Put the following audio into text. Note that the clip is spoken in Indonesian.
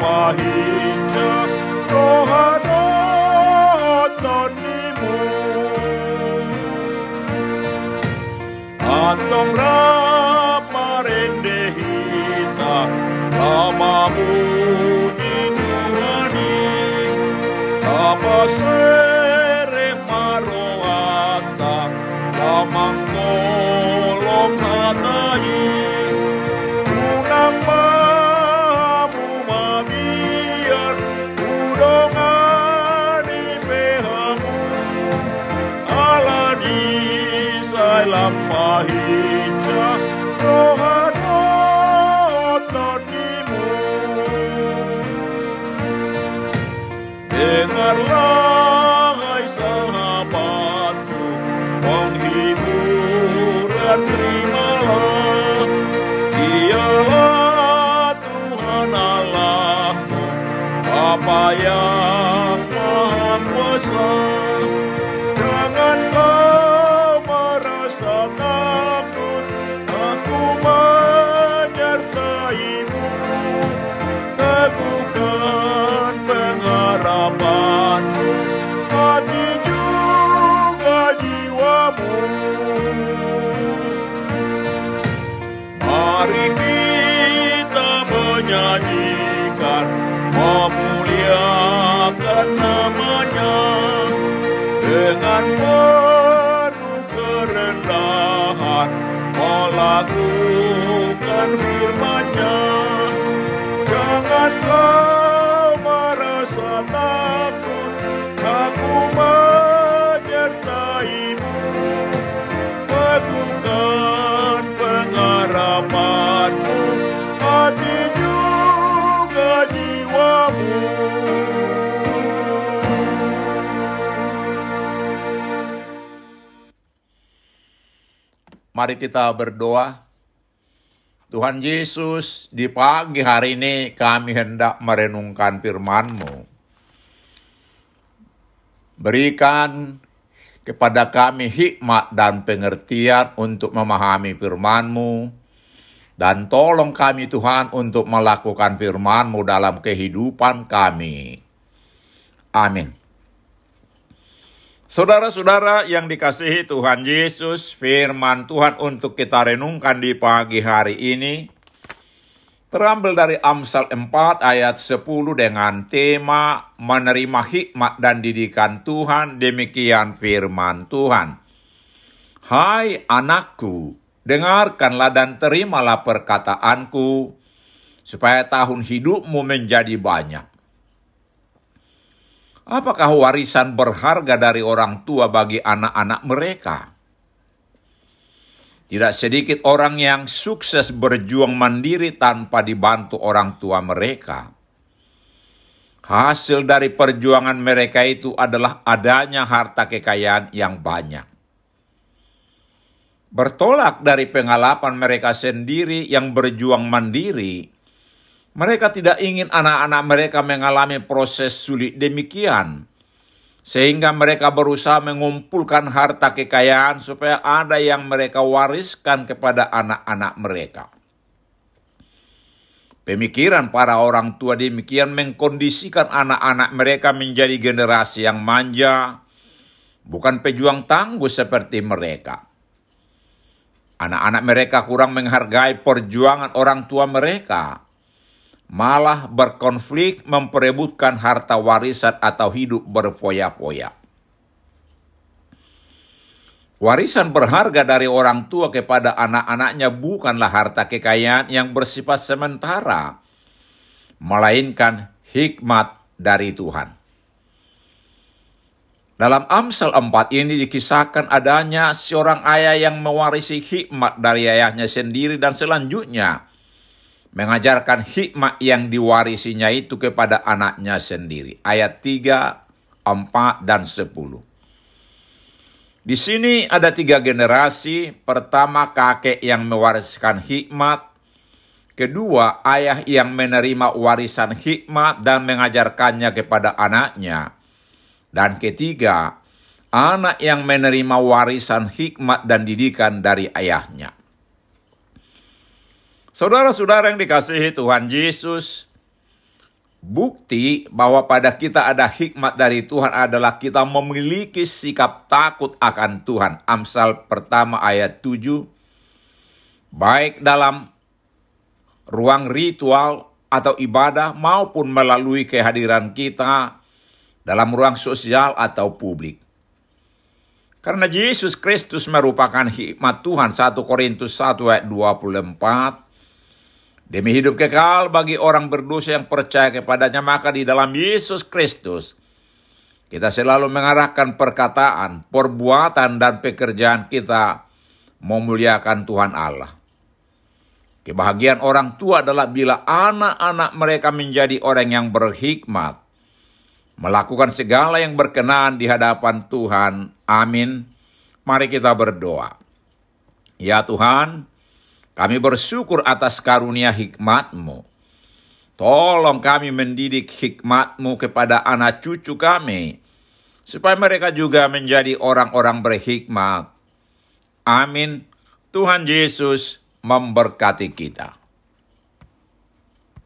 pahittaa, johan ottoni muu. Anton raa. Sai lampahitja rohanotonimu Dengarlah hai sahabatku Penghiburan terimalah. Dialah Tuhan Allahmu Bapa yang maha kuasa Mari kita menyanyikan Memuliakan namanya Dengan Mari kita berdoa. Tuhan Yesus, di pagi hari ini kami hendak merenungkan firman-Mu. Berikan kepada kami hikmat dan pengertian untuk memahami firman-Mu. Dan tolong kami Tuhan untuk melakukan firman-Mu dalam kehidupan kami. Amin. Saudara-saudara yang dikasihi Tuhan Yesus, firman Tuhan untuk kita renungkan di pagi hari ini terambil dari Amsal 4 ayat 10 dengan tema menerima hikmat dan didikan Tuhan, demikian firman Tuhan. Hai anakku, dengarkanlah dan terimalah perkataanku, supaya tahun hidupmu menjadi banyak. Apakah warisan berharga dari orang tua bagi anak-anak mereka? Tidak sedikit orang yang sukses berjuang mandiri tanpa dibantu orang tua mereka. Hasil dari perjuangan mereka itu adalah adanya harta kekayaan yang banyak. Bertolak dari pengalaman mereka sendiri yang berjuang mandiri, mereka tidak ingin anak-anak mereka mengalami proses sulit demikian, sehingga mereka berusaha mengumpulkan harta kekayaan supaya ada yang mereka wariskan kepada anak-anak mereka. Pemikiran para orang tua demikian mengkondisikan anak-anak mereka menjadi generasi yang manja, bukan pejuang tangguh seperti mereka. Anak-anak mereka kurang menghargai perjuangan orang tua mereka. malah berkonflik memperebutkan harta warisan atau hidup berfoya-foya. Warisan berharga dari orang tua kepada anak-anaknya bukanlah harta kekayaan yang bersifat sementara, melainkan hikmat dari Tuhan. Dalam Amsal 4 ini dikisahkan adanya seorang ayah yang mewarisi hikmat dari ayahnya sendiri dan selanjutnya mengajarkan hikmat yang diwarisinya itu kepada anaknya sendiri. Ayat 3, 4, dan 10. Di sini ada tiga generasi. Pertama kakek yang mewariskan hikmat. Kedua ayah yang menerima warisan hikmat dan mengajarkannya kepada anaknya. Dan ketiga anak yang menerima warisan hikmat dan didikan dari ayahnya. Saudara-saudara yang dikasihi Tuhan Yesus, Bukti bahwa pada kita ada hikmat dari Tuhan adalah kita memiliki sikap takut akan Tuhan. Amsal pertama ayat 7. Baik dalam ruang ritual atau ibadah maupun melalui kehadiran kita dalam ruang sosial atau publik. Karena Yesus Kristus merupakan hikmat Tuhan 1 Korintus 1 ayat 24 Demi hidup kekal bagi orang berdosa yang percaya kepadanya, maka di dalam Yesus Kristus kita selalu mengarahkan perkataan, perbuatan, dan pekerjaan kita memuliakan Tuhan Allah. Kebahagiaan orang tua adalah bila anak-anak mereka menjadi orang yang berhikmat, melakukan segala yang berkenan di hadapan Tuhan. Amin. Mari kita berdoa. Ya Tuhan, kami bersyukur atas karunia hikmat-Mu. Tolong kami mendidik hikmat-Mu kepada anak cucu kami, supaya mereka juga menjadi orang-orang berhikmat. Amin. Tuhan Yesus memberkati kita.